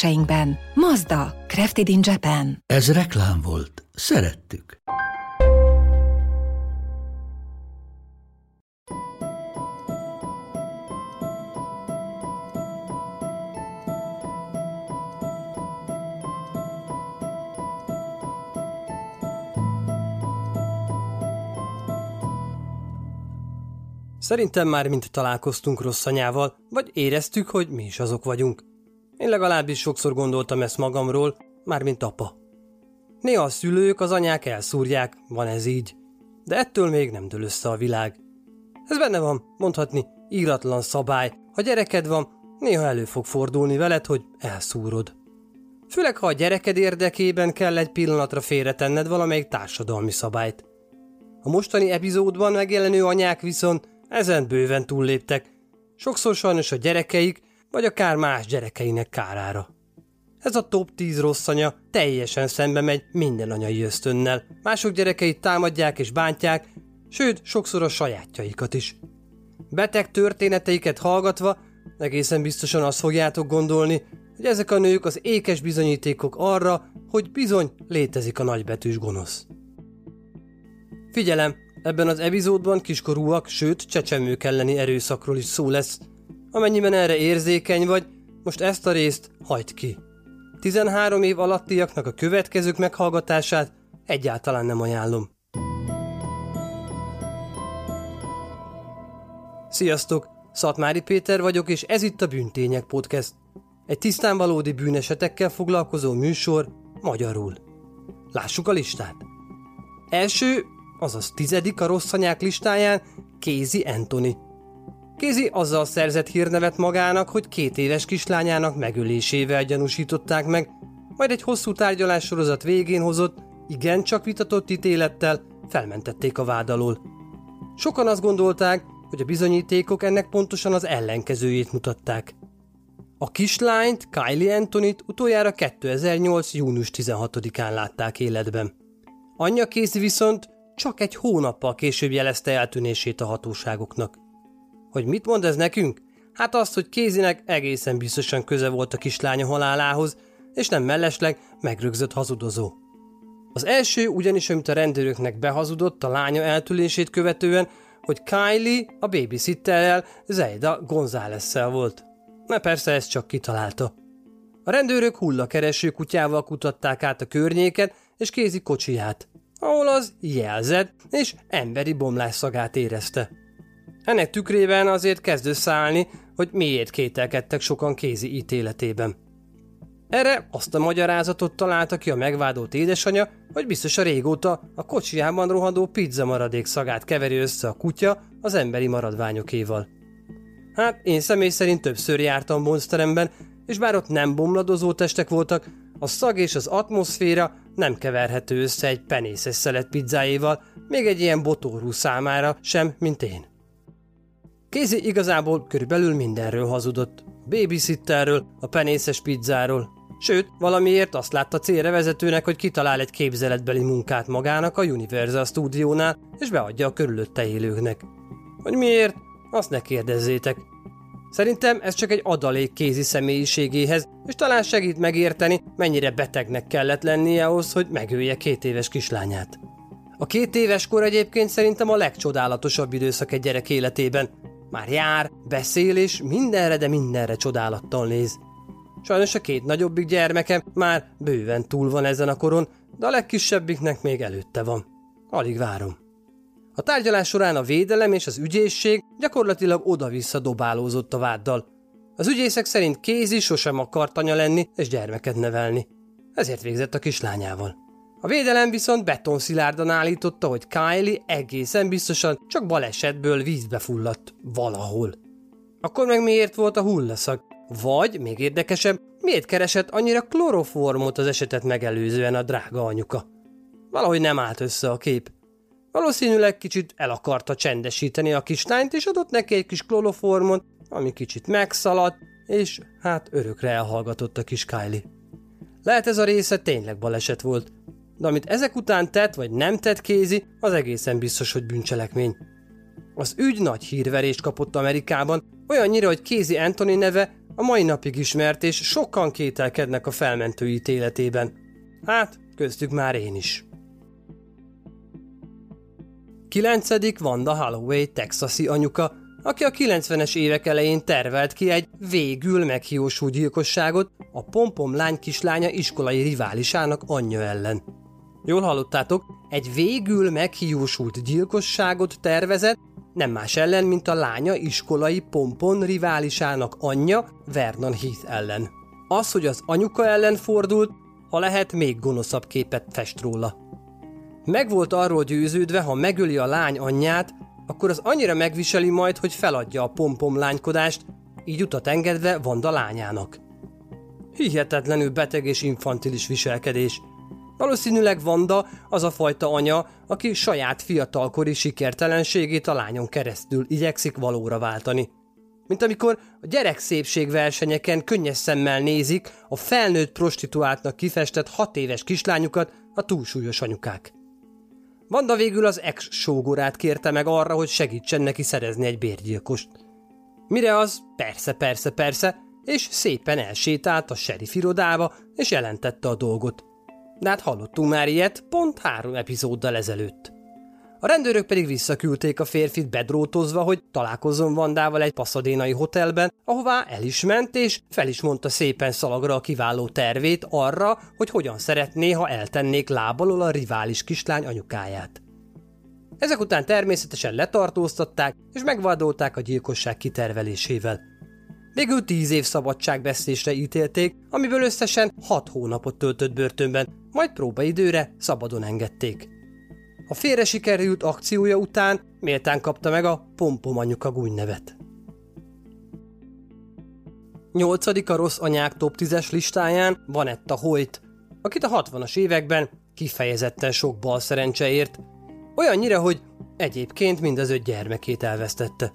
kereskedéseinkben. Mazda, Crafted in Japan. Ez reklám volt. Szerettük. Szerintem már mint találkoztunk rossz anyával, vagy éreztük, hogy mi is azok vagyunk. Én legalábbis sokszor gondoltam ezt magamról, már mint apa. Néha a szülők, az anyák elszúrják, van ez így. De ettől még nem dől össze a világ. Ez benne van, mondhatni, íratlan szabály. Ha gyereked van, néha elő fog fordulni veled, hogy elszúrod. Főleg, ha a gyereked érdekében kell egy pillanatra félretenned valamelyik társadalmi szabályt. A mostani epizódban megjelenő anyák viszont ezen bőven túlléptek, sokszor sajnos a gyerekeik, vagy akár más gyerekeinek kárára. Ez a top 10 rossz anya teljesen szembe megy minden anyai ösztönnel. Mások gyerekeit támadják és bántják, sőt, sokszor a sajátjaikat is. Beteg történeteiket hallgatva egészen biztosan azt fogjátok gondolni, hogy ezek a nők az ékes bizonyítékok arra, hogy bizony létezik a nagybetűs gonosz. Figyelem, Ebben az epizódban kiskorúak, sőt csecsemők elleni erőszakról is szó lesz. Amennyiben erre érzékeny vagy, most ezt a részt hagyd ki. 13 év alattiaknak a következők meghallgatását egyáltalán nem ajánlom. Sziasztok! Szatmári Péter vagyok, és ez itt a Bűntények Podcast. Egy tisztán valódi bűnesetekkel foglalkozó műsor magyarul. Lássuk a listát. Első azaz tizedik a rossz anyák listáján Kézi Anthony. Kézi azzal szerzett hírnevet magának, hogy két éves kislányának megölésével gyanúsították meg, majd egy hosszú tárgyalássorozat végén hozott, igen csak vitatott ítélettel felmentették a vád alól. Sokan azt gondolták, hogy a bizonyítékok ennek pontosan az ellenkezőjét mutatták. A kislányt, Kylie Antonit utoljára 2008. június 16-án látták életben. Anyja Kézi viszont csak egy hónappal később jelezte eltűnését a hatóságoknak. Hogy mit mond ez nekünk? Hát azt, hogy Kézinek egészen biztosan köze volt a kislánya halálához, és nem mellesleg megrögzött hazudozó. Az első ugyanis, amit a rendőröknek behazudott a lánya eltűnését követően, hogy Kylie a babysitterrel Zayda gonzález volt. Na persze ezt csak kitalálta. A rendőrök hullakereső kutyával kutatták át a környéket, és kézi kocsiját ahol az jelzett és emberi bomlás szagát érezte. Ennek tükrében azért kezd összeállni, hogy miért kételkedtek sokan kézi ítéletében. Erre azt a magyarázatot találta ki a megvádolt édesanyja, hogy biztos a régóta a kocsijában rohadó pizza maradék szagát keveri össze a kutya az emberi maradványokéval. Hát én személy szerint többször jártam Monsteremben, és bár ott nem bomladozó testek voltak, a szag és az atmoszféra nem keverhető össze egy penészes szelet pizzájéval, még egy ilyen botórú számára sem, mint én. Kézi igazából körülbelül mindenről hazudott. A babysitterről, a penészes pizzáról. Sőt, valamiért azt látta célra vezetőnek, hogy kitalál egy képzeletbeli munkát magának a Universal stúdiónál, és beadja a körülötte élőknek. Hogy miért? Azt ne kérdezzétek. Szerintem ez csak egy adalék kézi személyiségéhez, és talán segít megérteni, mennyire betegnek kellett lennie ahhoz, hogy megölje két éves kislányát. A két éves kor egyébként szerintem a legcsodálatosabb időszak egy gyerek életében. Már jár, beszél és mindenre, de mindenre csodálattal néz. Sajnos a két nagyobbik gyermekem már bőven túl van ezen a koron, de a legkisebbiknek még előtte van. Alig várom. A tárgyalás során a védelem és az ügyészség gyakorlatilag oda-vissza dobálózott a váddal. Az ügyészek szerint Kézi sosem akart anya lenni és gyermeket nevelni. Ezért végzett a kislányával. A védelem viszont betonszilárdan állította, hogy Kylie egészen biztosan csak balesetből vízbe fulladt valahol. Akkor meg miért volt a hullaszak? Vagy, még érdekesebb, miért keresett annyira kloroformot az esetet megelőzően a drága anyuka. Valahogy nem állt össze a kép. Valószínűleg kicsit el akarta csendesíteni a kislányt, és adott neki egy kis kloroformot, ami kicsit megszaladt, és hát örökre elhallgatott a kis Kylie. Lehet ez a része tényleg baleset volt, de amit ezek után tett vagy nem tett Kézi, az egészen biztos, hogy bűncselekmény. Az ügy nagy hírverést kapott Amerikában, olyannyira, hogy Kézi Anthony neve a mai napig ismert, és sokan kételkednek a felmentő ítéletében. Hát, köztük már én is. 9. Vanda Holloway, texasi anyuka, aki a 90-es évek elején tervelt ki egy végül meghiósult gyilkosságot a pompom lány kislánya iskolai riválisának anyja ellen. Jól hallottátok, egy végül meghiúsult gyilkosságot tervezett, nem más ellen, mint a lánya iskolai pompon riválisának anyja Vernon Heath ellen. Az, hogy az anyuka ellen fordult, ha lehet, még gonoszabb képet fest róla. Meg volt arról győződve, ha megöli a lány anyját, akkor az annyira megviseli majd, hogy feladja a pompom lánykodást, így utat engedve Vanda lányának. Hihetetlenül beteg és infantilis viselkedés. Valószínűleg Vanda az a fajta anya, aki saját fiatalkori sikertelenségét a lányon keresztül igyekszik valóra váltani. Mint amikor a gyerek szépségversenyeken könnyes szemmel nézik a felnőtt prostituáltnak kifestett hat éves kislányukat a túlsúlyos anyukák. Vanda végül az ex-sógorát kérte meg arra, hogy segítsen neki szerezni egy bérgyilkost. Mire az, persze, persze, persze, és szépen elsétált a irodába, és jelentette a dolgot. De hát hallottunk már ilyet pont három epizóddal ezelőtt. A rendőrök pedig visszaküldték a férfit bedrótozva, hogy találkozzon Vandával egy passzadénai hotelben, ahová el is ment, és fel is mondta szépen szalagra a kiváló tervét arra, hogy hogyan szeretné, ha eltennék lábalól a rivális kislány anyukáját. Ezek után természetesen letartóztatták, és megvádolták a gyilkosság kitervelésével. Végül tíz év szabadságbeszélésre ítélték, amiből összesen hat hónapot töltött börtönben, majd próbaidőre szabadon engedték. A félre sikerült akciója után méltán kapta meg a Pompom anyuka nevet. Nyolcadik a rossz anyák top 10-es listáján Vanetta Hoyt, akit a 60-as években kifejezetten sok bal szerencse ért, olyannyira, hogy egyébként mind az öt gyermekét elvesztette.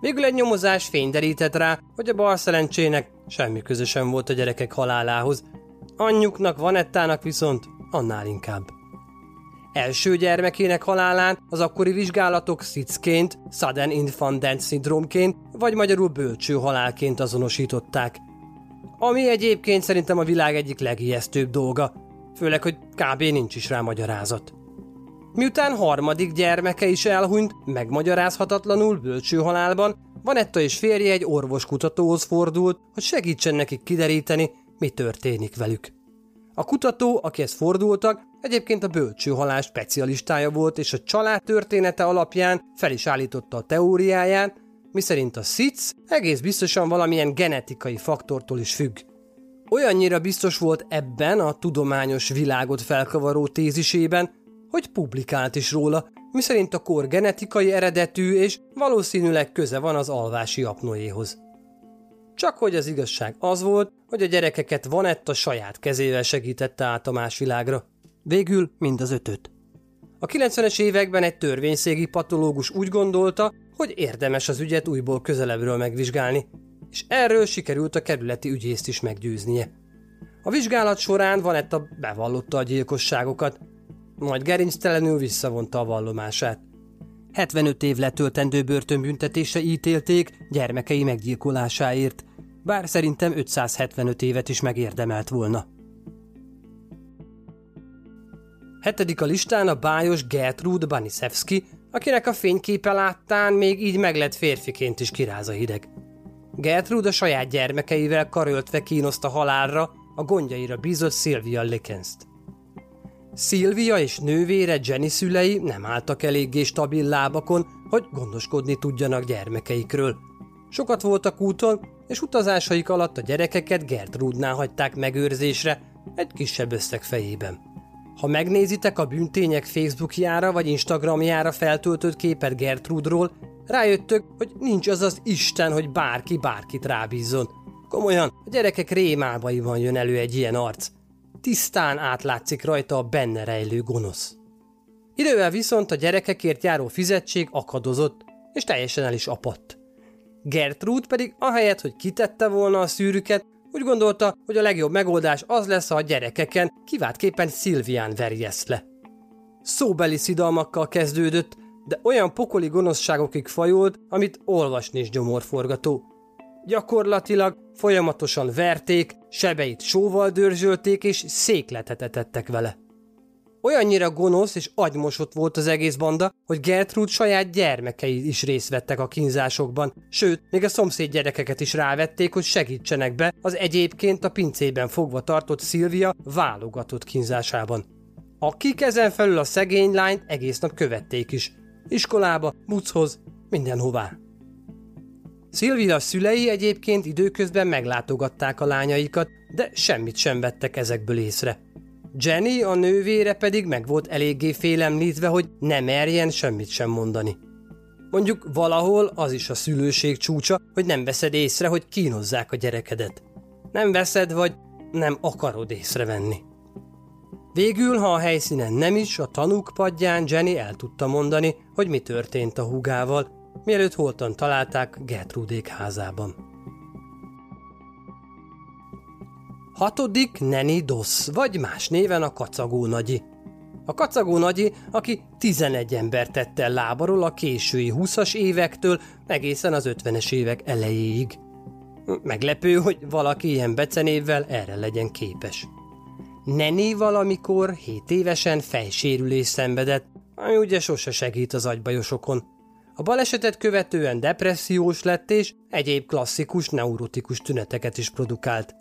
Végül egy nyomozás fényderített rá, hogy a bal szerencsének semmi közösen volt a gyerekek halálához, anyjuknak, Vanettának viszont annál inkább. Első gyermekének halálán az akkori vizsgálatok szicként, Sudden Infant Death Syndrome-ként, vagy magyarul bölcső halálként azonosították. Ami egyébként szerintem a világ egyik legijesztőbb dolga, főleg, hogy kb. nincs is rá magyarázat. Miután harmadik gyermeke is elhunyt, megmagyarázhatatlanul bölcső halálban, Vanetta és férje egy orvoskutatóhoz fordult, hogy segítsen nekik kideríteni, mi történik velük. A kutató, akihez fordultak, egyébként a bölcső halál specialistája volt, és a család története alapján fel is állította a teóriáját, miszerint a SITS egész biztosan valamilyen genetikai faktortól is függ. Olyannyira biztos volt ebben a tudományos világot felkavaró tézisében, hogy publikált is róla, miszerint a kor genetikai eredetű és valószínűleg köze van az alvási apnoéhoz. Csak hogy az igazság az volt, hogy a gyerekeket Vanetta saját kezével segítette át a más világra. Végül mind az ötöt. A 90-es években egy törvényszégi patológus úgy gondolta, hogy érdemes az ügyet újból közelebbről megvizsgálni, és erről sikerült a kerületi ügyészt is meggyőznie. A vizsgálat során Vanetta bevallotta a gyilkosságokat, majd gerinctelenül visszavonta a vallomását. 75 év letöltendő börtönbüntetése ítélték gyermekei meggyilkolásáért, bár szerintem 575 évet is megérdemelt volna. Hetedik a listán a bájos Gertrud Banisevski, akinek a fényképe láttán még így meglett férfiként is kiráz a hideg. Gertrud a saját gyermekeivel karöltve kínoszta halálra a gondjaira bízott Sylvia Likenszt. Szilvia és nővére Jenny szülei nem álltak eléggé stabil lábakon, hogy gondoskodni tudjanak gyermekeikről. Sokat voltak úton, és utazásaik alatt a gyerekeket Gertrudnál hagyták megőrzésre, egy kisebb összeg fejében. Ha megnézitek a bűntények Facebookjára vagy Instagramjára feltöltött képet Gertrudról, rájöttök, hogy nincs az az Isten, hogy bárki bárkit rábízzon. Komolyan, a gyerekek rémálmaiban jön elő egy ilyen arc. Tisztán átlátszik rajta a benne rejlő gonosz. Idővel viszont a gyerekekért járó fizetség akadozott, és teljesen el is apadt. Gertrude pedig ahelyett, hogy kitette volna a szűrüket, úgy gondolta, hogy a legjobb megoldás az lesz, ha a gyerekeken kiváltképpen Szilvián verjesz le. Szóbeli szidalmakkal kezdődött, de olyan pokoli gonoszságokig fajolt, amit olvasni is gyomorforgató. Gyakorlatilag folyamatosan verték, sebeit sóval dörzsölték és székletet tettek vele. Olyannyira gonosz és agymosott volt az egész banda, hogy Gertrude saját gyermekei is részt vettek a kínzásokban, sőt, még a szomszéd gyerekeket is rávették, hogy segítsenek be az egyébként a pincében fogva tartott Szilvia válogatott kínzásában. Akik ezen felül a szegény lányt egész nap követték is. Iskolába, buchoz, mindenhová. Szilvia szülei egyébként időközben meglátogatták a lányaikat, de semmit sem vettek ezekből észre. Jenny, a nővére pedig meg volt eléggé félemlítve, hogy ne merjen semmit sem mondani. Mondjuk valahol az is a szülőség csúcsa, hogy nem veszed észre, hogy kínozzák a gyerekedet. Nem veszed, vagy nem akarod észrevenni. Végül, ha a helyszínen nem is, a tanúk padján Jenny el tudta mondani, hogy mi történt a húgával, mielőtt holtan találták Gertrudék házában. Hatodik Neni Dosz, vagy más néven a kacagó nagyi. A kacagó nagyi, aki 11 ember tette lábaról a késői 20-as évektől egészen az 50-es évek elejéig. Meglepő, hogy valaki ilyen becenévvel erre legyen képes. Neni valamikor 7 évesen fejsérülés szenvedett, ami ugye sose segít az agybajosokon. A balesetet követően depressziós lett és egyéb klasszikus neurotikus tüneteket is produkált.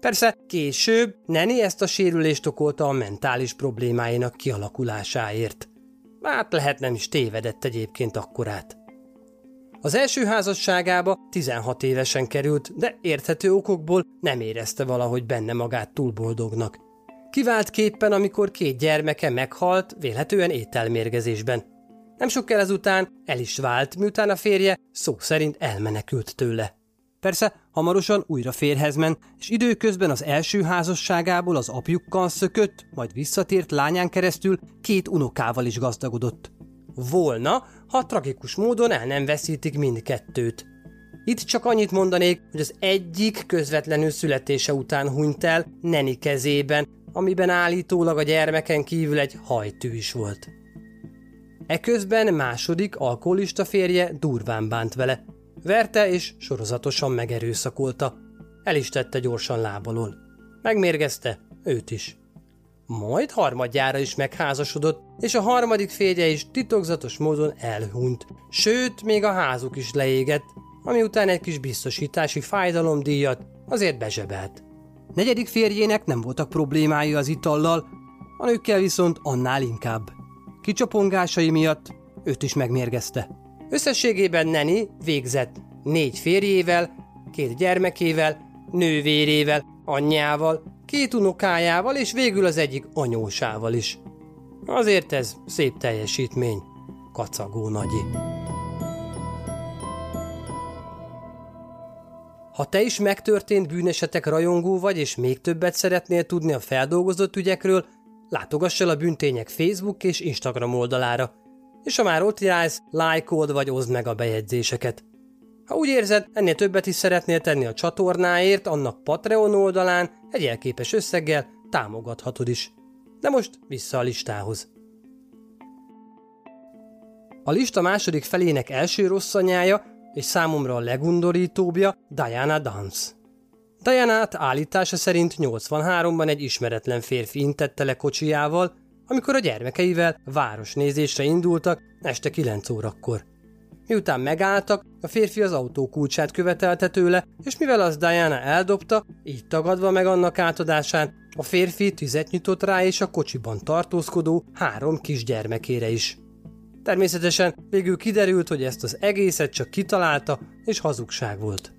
Persze később Neni ezt a sérülést okolta a mentális problémáinak kialakulásáért. Hát lehet nem is tévedett egyébként akkorát. Az első házasságába 16 évesen került, de érthető okokból nem érezte valahogy benne magát túl boldognak. Kivált képpen, amikor két gyermeke meghalt, vélhetően ételmérgezésben. Nem sokkal ezután el is vált, miután a férje szó szerint elmenekült tőle. Persze hamarosan újra férhez ment, és időközben az első házasságából az apjukkal szökött, majd visszatért lányán keresztül két unokával is gazdagodott. Volna, ha tragikus módon el nem veszítik mindkettőt. Itt csak annyit mondanék, hogy az egyik közvetlenül születése után hunyt el Neni kezében, amiben állítólag a gyermeken kívül egy hajtű is volt. Eközben második alkoholista férje durván bánt vele, Verte és sorozatosan megerőszakolta. El is tette gyorsan lábalól. Megmérgezte, őt is. Majd harmadjára is megházasodott, és a harmadik férje is titokzatos módon elhunyt. Sőt, még a házuk is leégett, ami után egy kis biztosítási fájdalomdíjat azért bezsebelt. Negyedik férjének nem voltak problémái az itallal, a nőkkel viszont annál inkább. Kicsapongásai miatt őt is megmérgezte. Összességében Neni végzett négy férjével, két gyermekével, nővérével, anyjával, két unokájával és végül az egyik anyósával is. Azért ez szép teljesítmény, kacagó nagyi. Ha te is megtörtént bűnesetek rajongó vagy, és még többet szeretnél tudni a feldolgozott ügyekről, látogass el a Bűntények Facebook és Instagram oldalára – és ha már ott jársz, lájkold vagy oszd meg a bejegyzéseket. Ha úgy érzed, ennél többet is szeretnél tenni a csatornáért, annak Patreon oldalán egy elképes összeggel támogathatod is. De most vissza a listához. A lista második felének első rossz anyája, és számomra a legundorítóbbja Diana Dance. Diana állítása szerint 83-ban egy ismeretlen férfi intette le kocsijával, amikor a gyermekeivel városnézésre indultak este 9 órakor. Miután megálltak, a férfi az autó kulcsát követelte tőle, és mivel az Diana eldobta, így tagadva meg annak átadásán, a férfi tüzet nyitott rá és a kocsiban tartózkodó három kisgyermekére is. Természetesen végül kiderült, hogy ezt az egészet csak kitalálta, és hazugság volt.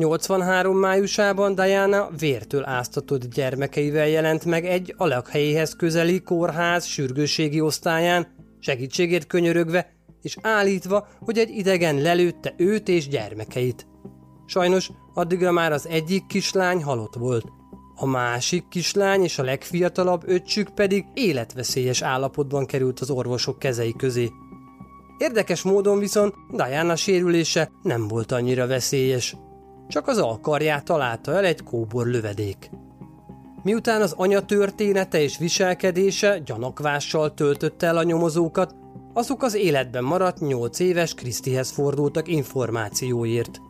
83 májusában Diana vértől áztatott gyermekeivel jelent meg egy a lakhelyéhez közeli kórház sürgőségi osztályán, segítségért könyörögve, és állítva, hogy egy idegen lelőtte őt és gyermekeit. Sajnos addigra már az egyik kislány halott volt. A másik kislány és a legfiatalabb öccsük pedig életveszélyes állapotban került az orvosok kezei közé. Érdekes módon viszont Diana sérülése nem volt annyira veszélyes. Csak az alkarját találta el egy kóbor lövedék. Miután az anya története és viselkedése gyanakvással töltötte el a nyomozókat, azok az életben maradt nyolc éves Krisztihez fordultak információért.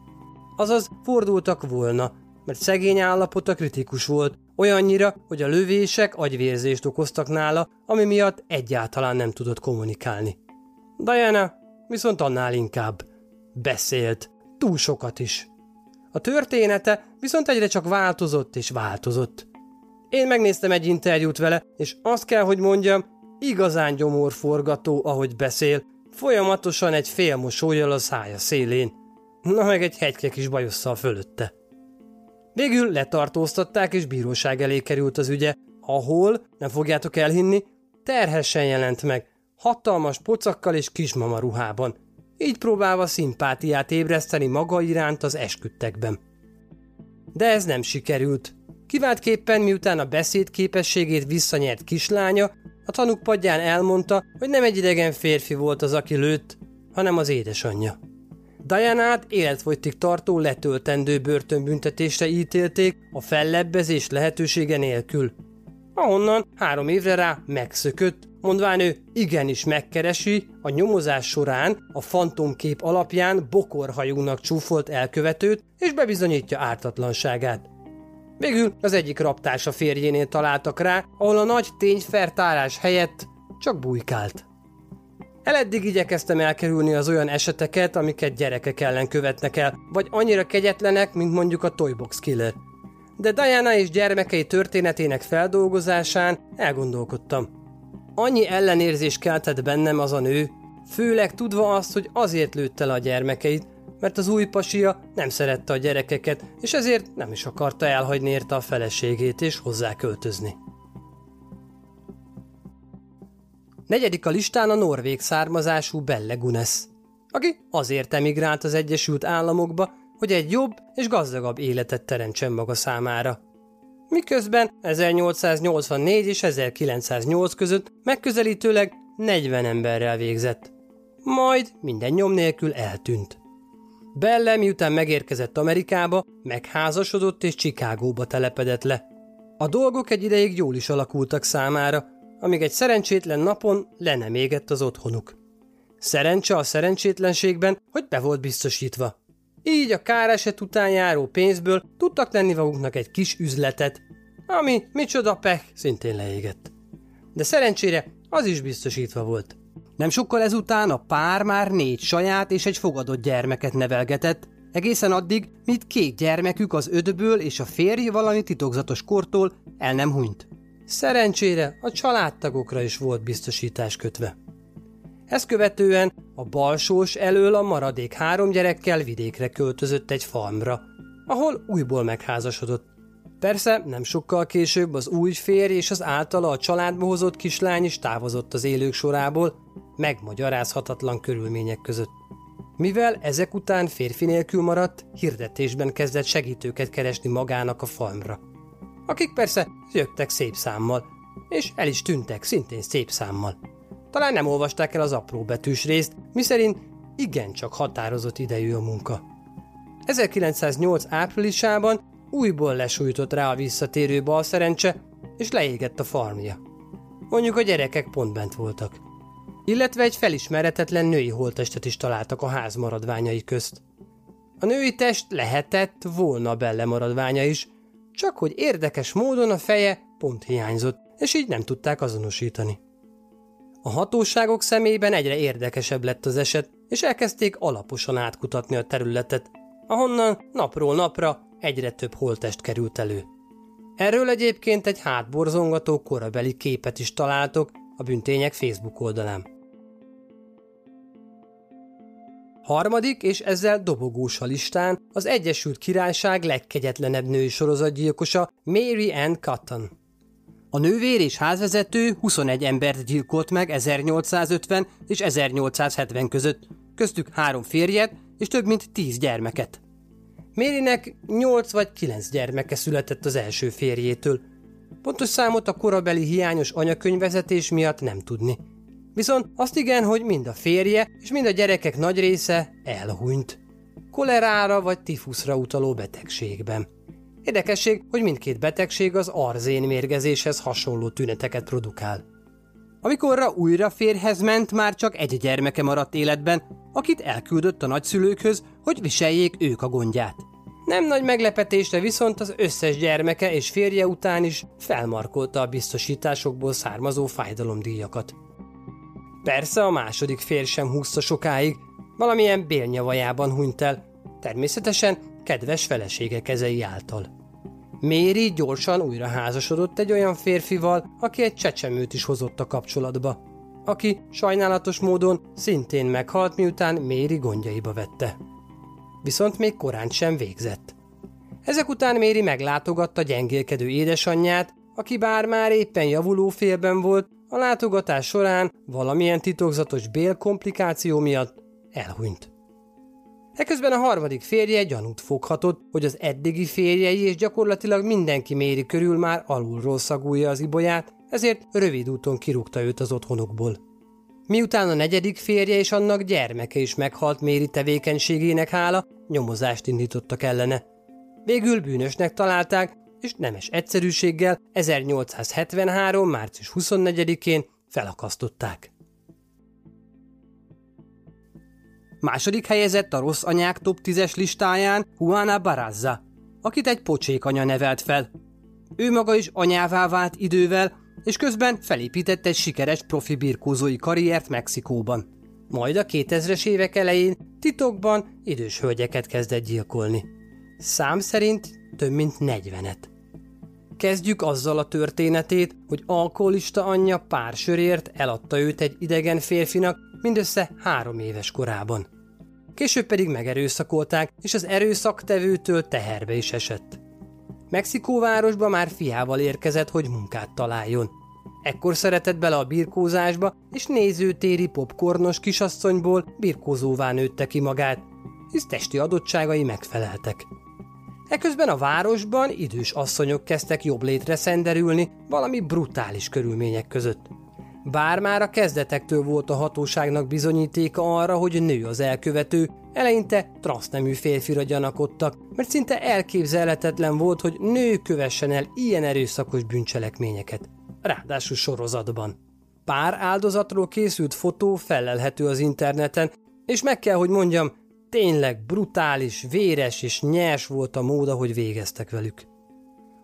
Azaz fordultak volna, mert szegény állapota kritikus volt, olyannyira, hogy a lövések agyvérzést okoztak nála, ami miatt egyáltalán nem tudott kommunikálni. Diana viszont annál inkább. Beszélt. Túl sokat is. A története viszont egyre csak változott és változott. Én megnéztem egy interjút vele, és azt kell, hogy mondjam, igazán gyomorforgató, ahogy beszél, folyamatosan egy fél mosolyjal a szája szélén. Na meg egy hegyke kis bajusszal fölötte. Végül letartóztatták, és bíróság elé került az ügye, ahol, nem fogjátok elhinni, terhesen jelent meg, hatalmas pocakkal és kismama ruhában, így próbálva szimpátiát ébreszteni maga iránt az esküdtekben. De ez nem sikerült. Kiváltképpen miután a beszéd képességét visszanyert kislánya, a tanuk padján elmondta, hogy nem egy idegen férfi volt az, aki lőtt, hanem az édesanyja. Dianát életfogytig tartó letöltendő börtönbüntetésre ítélték a fellebbezés lehetősége nélkül. Ahonnan három évre rá megszökött, mondván ő igenis megkeresi a nyomozás során a fantomkép alapján bokorhajúnak csúfolt elkövetőt, és bebizonyítja ártatlanságát. Végül az egyik raptársa férjénél találtak rá, ahol a nagy tényfertárás helyett csak bujkált. Eleddig igyekeztem elkerülni az olyan eseteket, amiket gyerekek ellen követnek el, vagy annyira kegyetlenek, mint mondjuk a Toybox Killer. De Diana és gyermekei történetének feldolgozásán elgondolkodtam. Annyi ellenérzés keltett bennem az a nő, főleg tudva azt, hogy azért lőtte le a gyermekeit, mert az új pasia nem szerette a gyerekeket, és ezért nem is akarta elhagyni érte a feleségét és hozzá költözni. Negyedik a listán a norvég származású Belle Gunes, aki azért emigrált az Egyesült Államokba, hogy egy jobb és gazdagabb életet teremtsen maga számára. Miközben 1884 és 1908 között megközelítőleg 40 emberrel végzett. Majd minden nyom nélkül eltűnt. Belle miután megérkezett Amerikába, megházasodott és Csikágóba telepedett le. A dolgok egy ideig jól is alakultak számára, amíg egy szerencsétlen napon le nem égett az otthonuk. Szerencse a szerencsétlenségben, hogy be volt biztosítva. Így a káreset után járó pénzből tudtak tenni maguknak egy kis üzletet, ami micsoda pech, szintén leégett. De szerencsére az is biztosítva volt. Nem sokkal ezután a pár már négy saját és egy fogadott gyermeket nevelgetett, egészen addig, míg két gyermekük az ödből és a férj valami titokzatos kortól el nem hunyt. Szerencsére a családtagokra is volt biztosítás kötve. Ezt követően a balsós elől a maradék három gyerekkel vidékre költözött egy farmra, ahol újból megházasodott. Persze nem sokkal később az új férj és az általa a családba hozott kislány is távozott az élők sorából, megmagyarázhatatlan körülmények között. Mivel ezek után férfi nélkül maradt, hirdetésben kezdett segítőket keresni magának a farmra. Akik persze jöttek szép számmal, és el is tűntek szintén szép számmal. Talán nem olvasták el az apró betűs részt, miszerint igencsak határozott idejű a munka. 1908 áprilisában újból lesújtott rá a visszatérő bal szerencse, és leégett a farmja. Mondjuk a gyerekek pont bent voltak. Illetve egy felismeretetlen női holtestet is találtak a ház maradványai közt. A női test lehetett volna belle maradványa is, csak hogy érdekes módon a feje pont hiányzott, és így nem tudták azonosítani. A hatóságok szemében egyre érdekesebb lett az eset, és elkezdték alaposan átkutatni a területet, ahonnan napról napra egyre több holtest került elő. Erről egyébként egy hátborzongató korabeli képet is találtok a büntények Facebook oldalán. Harmadik és ezzel dobogós a listán az Egyesült Királyság legkegyetlenebb női sorozatgyilkosa Mary Ann Cotton. A nővér és házvezető 21 embert gyilkolt meg 1850 és 1870 között, köztük három férjet és több mint tíz gyermeket. Mérinek 8 vagy 9 gyermeke született az első férjétől. Pontos számot a korabeli hiányos anyakönyvezetés miatt nem tudni. Viszont azt igen, hogy mind a férje és mind a gyerekek nagy része elhunyt. Kolerára vagy tifuszra utaló betegségben. Érdekesség, hogy mindkét betegség az arzén mérgezéshez hasonló tüneteket produkál. Amikorra újra férhez ment, már csak egy gyermeke maradt életben, akit elküldött a nagyszülőkhöz, hogy viseljék ők a gondját. Nem nagy meglepetésre viszont az összes gyermeke és férje után is felmarkolta a biztosításokból származó fájdalomdíjakat. Persze a második férj sem húzta sokáig, valamilyen bélnyavajában hunyt el, természetesen kedves felesége kezei által. Méri gyorsan újra házasodott egy olyan férfival, aki egy csecsemőt is hozott a kapcsolatba, aki sajnálatos módon szintén meghalt, miután Méri gondjaiba vette. Viszont még korán sem végzett. Ezek után Méri meglátogatta gyengélkedő édesanyját, aki bár már éppen javuló félben volt, a látogatás során valamilyen titokzatos bélkomplikáció miatt elhunyt. Eközben a harmadik férje gyanút foghatott, hogy az eddigi férjei és gyakorlatilag mindenki méri körül már alulról szagulja az ibolyát, ezért rövid úton kirúgta őt az otthonukból. Miután a negyedik férje és annak gyermeke is meghalt Méri tevékenységének hála, nyomozást indítottak ellene. Végül bűnösnek találták, és nemes egyszerűséggel 1873. március 24-én felakasztották. Második helyezett a rossz anyák top 10-es listáján Juana Barazza, akit egy pocsék anya nevelt fel. Ő maga is anyává vált idővel, és közben felépített egy sikeres profi birkózói karriert Mexikóban. Majd a 2000-es évek elején titokban idős hölgyeket kezdett gyilkolni. Szám szerint több mint 40-et. Kezdjük azzal a történetét, hogy alkoholista anyja pár sörért eladta őt egy idegen férfinak, mindössze három éves korában. Később pedig megerőszakolták, és az erőszaktevőtől teherbe is esett. Mexikóvárosba már fiával érkezett, hogy munkát találjon. Ekkor szeretett bele a birkózásba, és nézőtéri popcornos kisasszonyból birkózóvá nőtte ki magát, hisz testi adottságai megfeleltek. Eközben a városban idős asszonyok kezdtek jobb létre szenderülni valami brutális körülmények között. Bár már a kezdetektől volt a hatóságnak bizonyítéka arra, hogy nő az elkövető, eleinte transznemű férfira gyanakodtak, mert szinte elképzelhetetlen volt, hogy nő kövessen el ilyen erőszakos bűncselekményeket. Ráadásul sorozatban. Pár áldozatról készült fotó felelhető az interneten, és meg kell, hogy mondjam, tényleg brutális, véres és nyers volt a mód, hogy végeztek velük.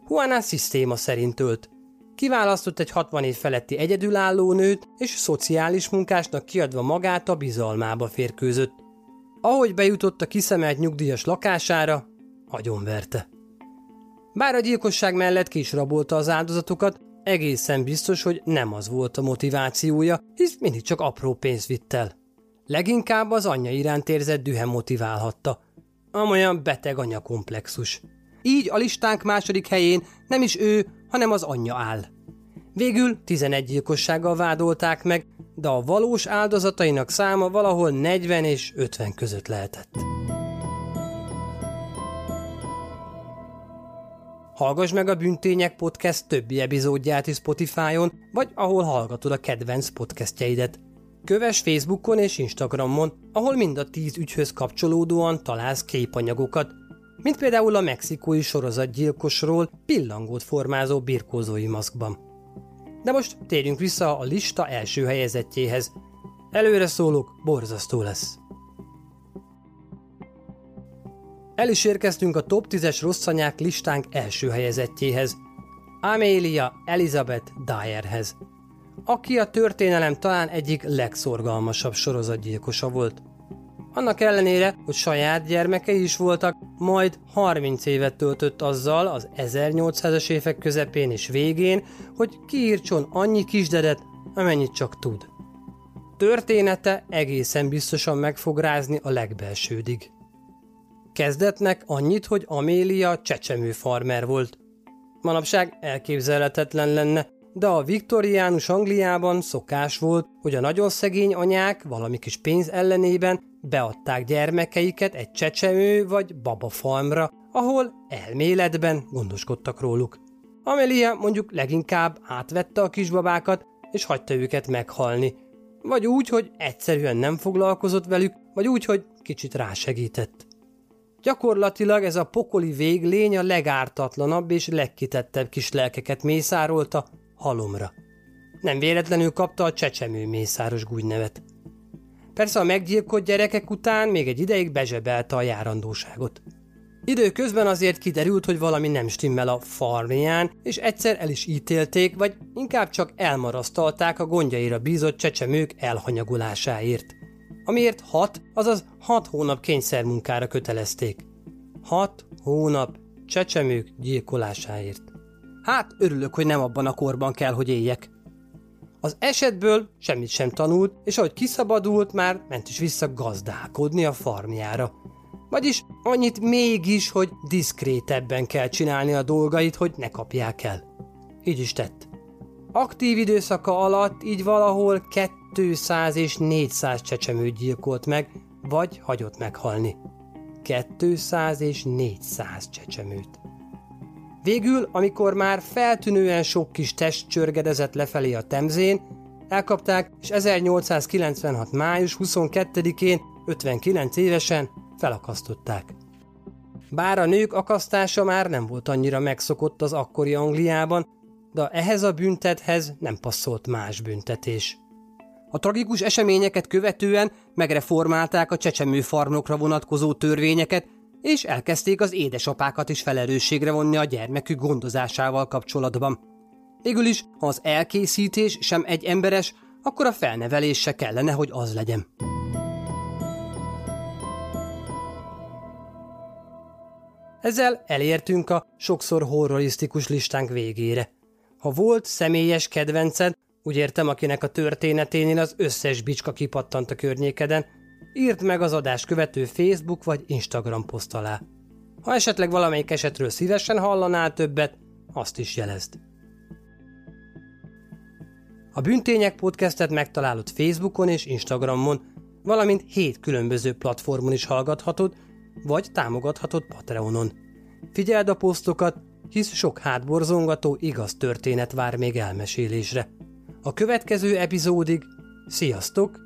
Juana szisztéma szerint ölt, Kiválasztott egy 60 év feletti egyedülálló nőt, és szociális munkásnak kiadva magát a bizalmába férkőzött. Ahogy bejutott a kiszemelt nyugdíjas lakására, agyonverte. Bár a gyilkosság mellett ki is rabolta az áldozatokat, egészen biztos, hogy nem az volt a motivációja, hisz mindig csak apró pénzt vitt el. Leginkább az anyja iránt érzett dühe motiválhatta. Amolyan beteg anyakomplexus. Így a listánk második helyén nem is ő, hanem az anyja áll. Végül 11 gyilkossággal vádolták meg, de a valós áldozatainak száma valahol 40 és 50 között lehetett. Hallgass meg a Bűntények Podcast többi epizódját is Spotify-on, vagy ahol hallgatod a kedvenc podcastjeidet. Kövess Facebookon és Instagramon, ahol mind a tíz ügyhöz kapcsolódóan találsz képanyagokat, mint például a mexikói sorozatgyilkosról pillangót formázó birkózói maszkban. De most térjünk vissza a lista első helyezettjéhez. Előre szólok, borzasztó lesz. El is érkeztünk a top 10-es rosszanyák listánk első helyezettjéhez, Amelia Elizabeth Dyerhez, aki a történelem talán egyik legszorgalmasabb sorozatgyilkosa volt – annak ellenére, hogy saját gyermekei is voltak, majd 30 évet töltött azzal az 1800-as évek közepén és végén, hogy kiírtson annyi kisdedet, amennyit csak tud. Története egészen biztosan meg fog rázni a legbelsődig. Kezdetnek annyit, hogy Amélia csecsemő farmer volt. Manapság elképzelhetetlen lenne, de a viktoriánus Angliában szokás volt, hogy a nagyon szegény anyák valami kis pénz ellenében beadták gyermekeiket egy csecsemő vagy babafalmra, ahol elméletben gondoskodtak róluk. Amelia mondjuk leginkább átvette a kisbabákat, és hagyta őket meghalni. Vagy úgy, hogy egyszerűen nem foglalkozott velük, vagy úgy, hogy kicsit rásegített. Gyakorlatilag ez a pokoli véglény a legártatlanabb és legkitettebb kis lelkeket mészárolta halomra. Nem véletlenül kapta a csecsemő mészáros gúgynevet. Persze a meggyilkolt gyerekek után még egy ideig bezsebelte a járandóságot. Időközben azért kiderült, hogy valami nem stimmel a farmján, és egyszer el is ítélték, vagy inkább csak elmarasztalták a gondjaira bízott csecsemők elhanyagolásáért. Amiért hat, azaz hat hónap kényszermunkára kötelezték. Hat hónap csecsemők gyilkolásáért. Hát örülök, hogy nem abban a korban kell, hogy éljek. Az esetből semmit sem tanult, és ahogy kiszabadult, már ment is vissza gazdálkodni a farmjára. Vagyis annyit mégis, hogy diszkrétebben kell csinálni a dolgait, hogy ne kapják el. Így is tett. Aktív időszaka alatt így valahol 200 és 400 csecsemőt gyilkolt meg, vagy hagyott meghalni. 200 és 400 csecsemőt. Végül, amikor már feltűnően sok kis test csörgedezett lefelé a temzén, elkapták, és 1896. május 22-én, 59 évesen felakasztották. Bár a nők akasztása már nem volt annyira megszokott az akkori Angliában, de ehhez a büntethez nem passzolt más büntetés. A tragikus eseményeket követően megreformálták a csecsemő farmokra vonatkozó törvényeket, és elkezdték az édesapákat is felelősségre vonni a gyermekük gondozásával kapcsolatban. Végül is, ha az elkészítés sem egy emberes, akkor a felnevelés se kellene, hogy az legyen. Ezzel elértünk a sokszor horrorisztikus listánk végére. Ha volt személyes kedvenced, úgy értem, akinek a történeténél az összes bicska kipattant a környékeden, írd meg az adás követő Facebook vagy Instagram poszt alá. Ha esetleg valamelyik esetről szívesen hallanál többet, azt is jelezd. A Bűntények podcastet megtalálod Facebookon és Instagramon, valamint hét különböző platformon is hallgathatod, vagy támogathatod Patreonon. Figyeld a posztokat, hisz sok hátborzongató igaz történet vár még elmesélésre. A következő epizódig sziasztok!